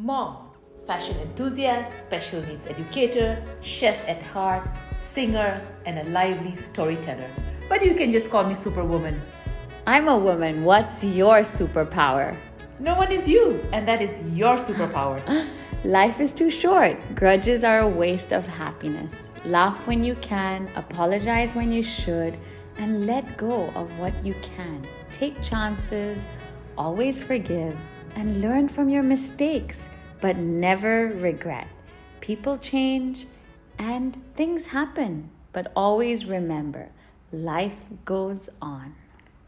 Mom, fashion enthusiast, special needs educator, chef at heart, singer, and a lively storyteller. But you can just call me Superwoman. I'm a woman. What's your superpower? No one is you, and that is your superpower. Life is too short. Grudges are a waste of happiness. Laugh when you can, apologize when you should, and let go of what you can. Take chances, always forgive, and learn from your mistakes, but never regret. People change and things happen, but always remember life goes on.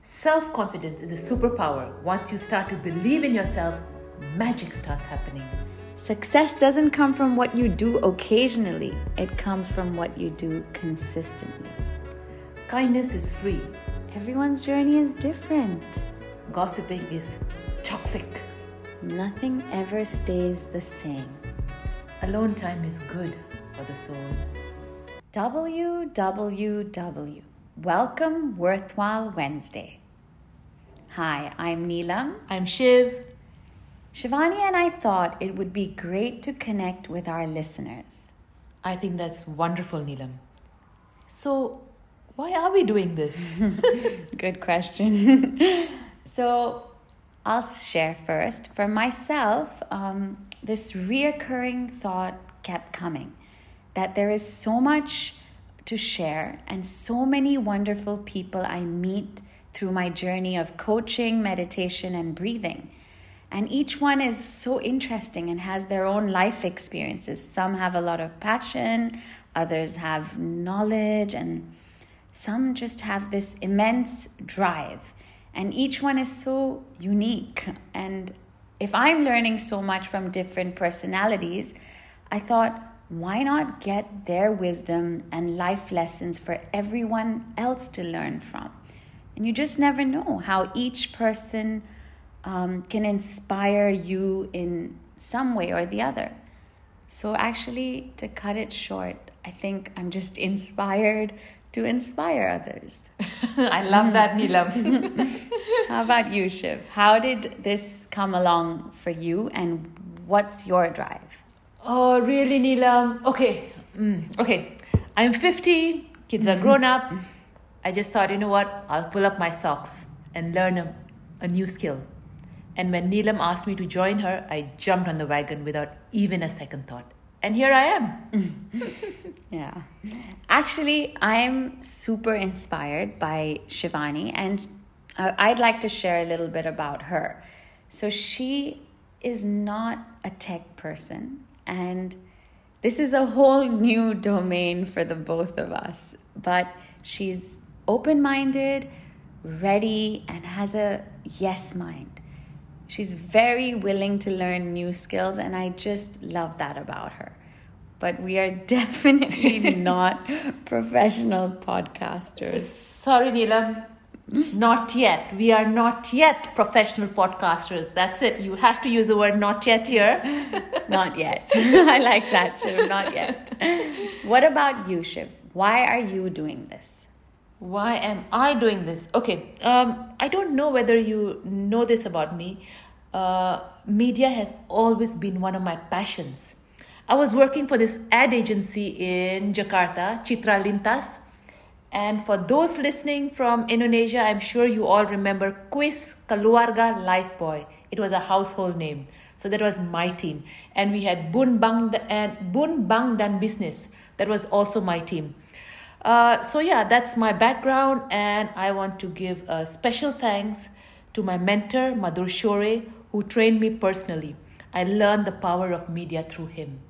Self confidence is a superpower. Once you start to believe in yourself, magic starts happening. Success doesn't come from what you do occasionally, it comes from what you do consistently. Kindness is free. Everyone's journey is different. Gossiping is toxic. Nothing ever stays the same. Alone time is good for the soul. www. Welcome Worthwhile Wednesday. Hi, I'm Neelam. I'm Shiv. Shivani and I thought it would be great to connect with our listeners. I think that's wonderful, Neelam. So, why are we doing this? Good question. so, I'll share first. For myself, um, this reoccurring thought kept coming that there is so much to share and so many wonderful people I meet through my journey of coaching, meditation, and breathing. And each one is so interesting and has their own life experiences. Some have a lot of passion, others have knowledge, and some just have this immense drive. And each one is so unique. And if I'm learning so much from different personalities, I thought, why not get their wisdom and life lessons for everyone else to learn from? And you just never know how each person um, can inspire you in some way or the other. So, actually, to cut it short, I think I'm just inspired to inspire others. I love that, Neelam. How about you, Shiv? How did this come along for you, and what's your drive? oh, really, Neelam? Okay, mm, okay. I'm 50, kids are grown up. I just thought, you know what? I'll pull up my socks and learn a, a new skill. And when Neelam asked me to join her, I jumped on the wagon without even a second thought. And here I am. Yeah. Actually, I'm super inspired by Shivani, and uh, I'd like to share a little bit about her. So, she is not a tech person, and this is a whole new domain for the both of us. But she's open minded, ready, and has a yes mind. She's very willing to learn new skills, and I just love that about her. But we are definitely not professional podcasters. Sorry, Neelam. Not yet. We are not yet professional podcasters. That's it. You have to use the word not yet here. Not yet. I like that, Shiv. Not yet. What about you, Shiv? Why are you doing this? Why am I doing this? Okay, um, I don't know whether you know this about me. Uh, media has always been one of my passions. I was working for this ad agency in Jakarta, Citra Lintas. And for those listening from Indonesia, I'm sure you all remember Quiz Keluarga Lifebuoy. It was a household name. So that was my team. And we had Bun Bang and Bun Bang Dan Business. That was also my team. Uh, so yeah, that's my background, and I want to give a special thanks to my mentor Madhur Shore, who trained me personally. I learned the power of media through him,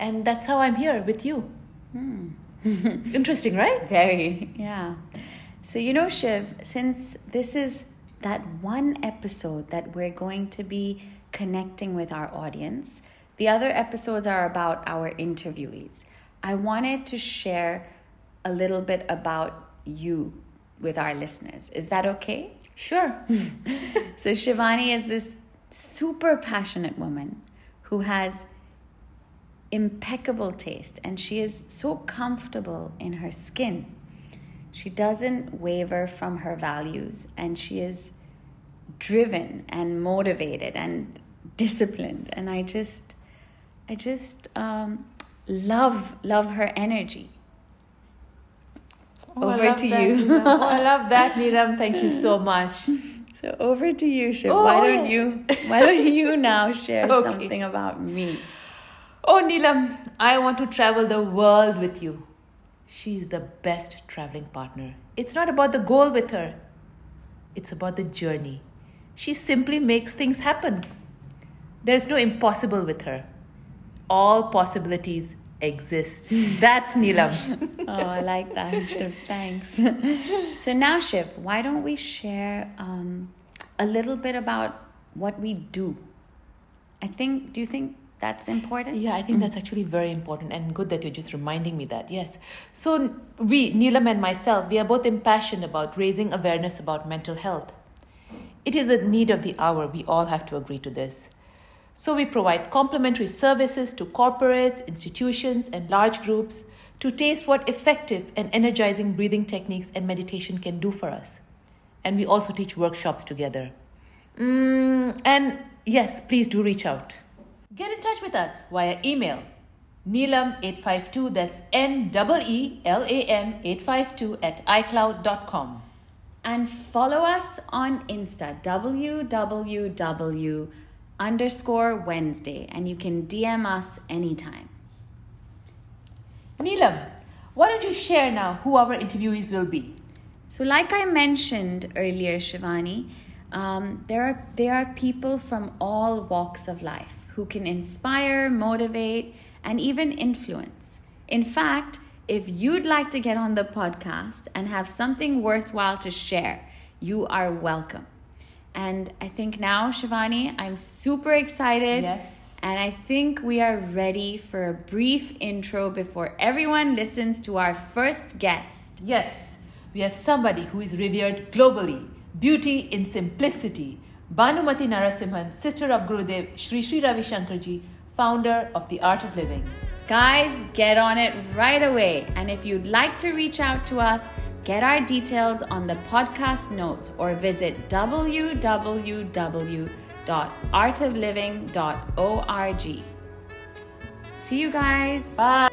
and that's how I'm here with you. Interesting, right? Very, yeah. So, you know, Shiv, since this is that one episode that we're going to be connecting with our audience, the other episodes are about our interviewees. I wanted to share a little bit about you with our listeners. Is that okay? Sure. So, Shivani is this super passionate woman who has impeccable taste and she is so comfortable in her skin. She doesn't waver from her values and she is driven and motivated and disciplined, and I just, I just um, love love her energy. Oh, over to that, you. Oh, I love that, Neelam. Thank you so much. So over to you, Shiv. Oh, why oh, don't yes. you why don't you now share Okay. something about me? Oh, Neelam, I want to travel the world with you. She's the best traveling partner. It's not about the goal with her, it's about the journey. She simply makes things happen. There's no impossible with her. All possibilities exist. That's Neelam. Oh, I like that, Shiv. Thanks. so now, Shiv, why don't we share um, a little bit about what we do? I think. Do you think that's important? Yeah, I think that's actually very important and good that you're just reminding me that. Yes. So, we, Neelam and myself, we are both impassioned about raising awareness about mental health. It is a need of the hour. We all have to agree to this. So, we provide complimentary services to corporates, institutions, and large groups to taste what effective and energizing breathing techniques and meditation can do for us. And we also teach workshops together. Mm, and yes, please do reach out. Get in touch with us via email neelam852 that's n e l a m 852 at icloud.com And follow us on Insta, www underscore Wednesday, and you can DM us anytime. neelam why don't you share now who our interviewees will be So, like I mentioned earlier, Shivani, um, there are there are people from all walks of life who can inspire, motivate, and even influence. In fact, if you'd like to get on the podcast and have something worthwhile to share, you are welcome. And I think now, Shivani, I'm super excited. Yes. And I think we are ready for a brief intro before everyone listens to our first guest. yes we have somebody who is revered globally beauty in simplicity Bhanumathi Narasimhan sister of gurudev shri shri ravi shankarji founder of the art of living Guys, get on it right away. And if you'd like to reach out to us, get our details on the podcast notes or visit www.artofliving.org. See you guys. bye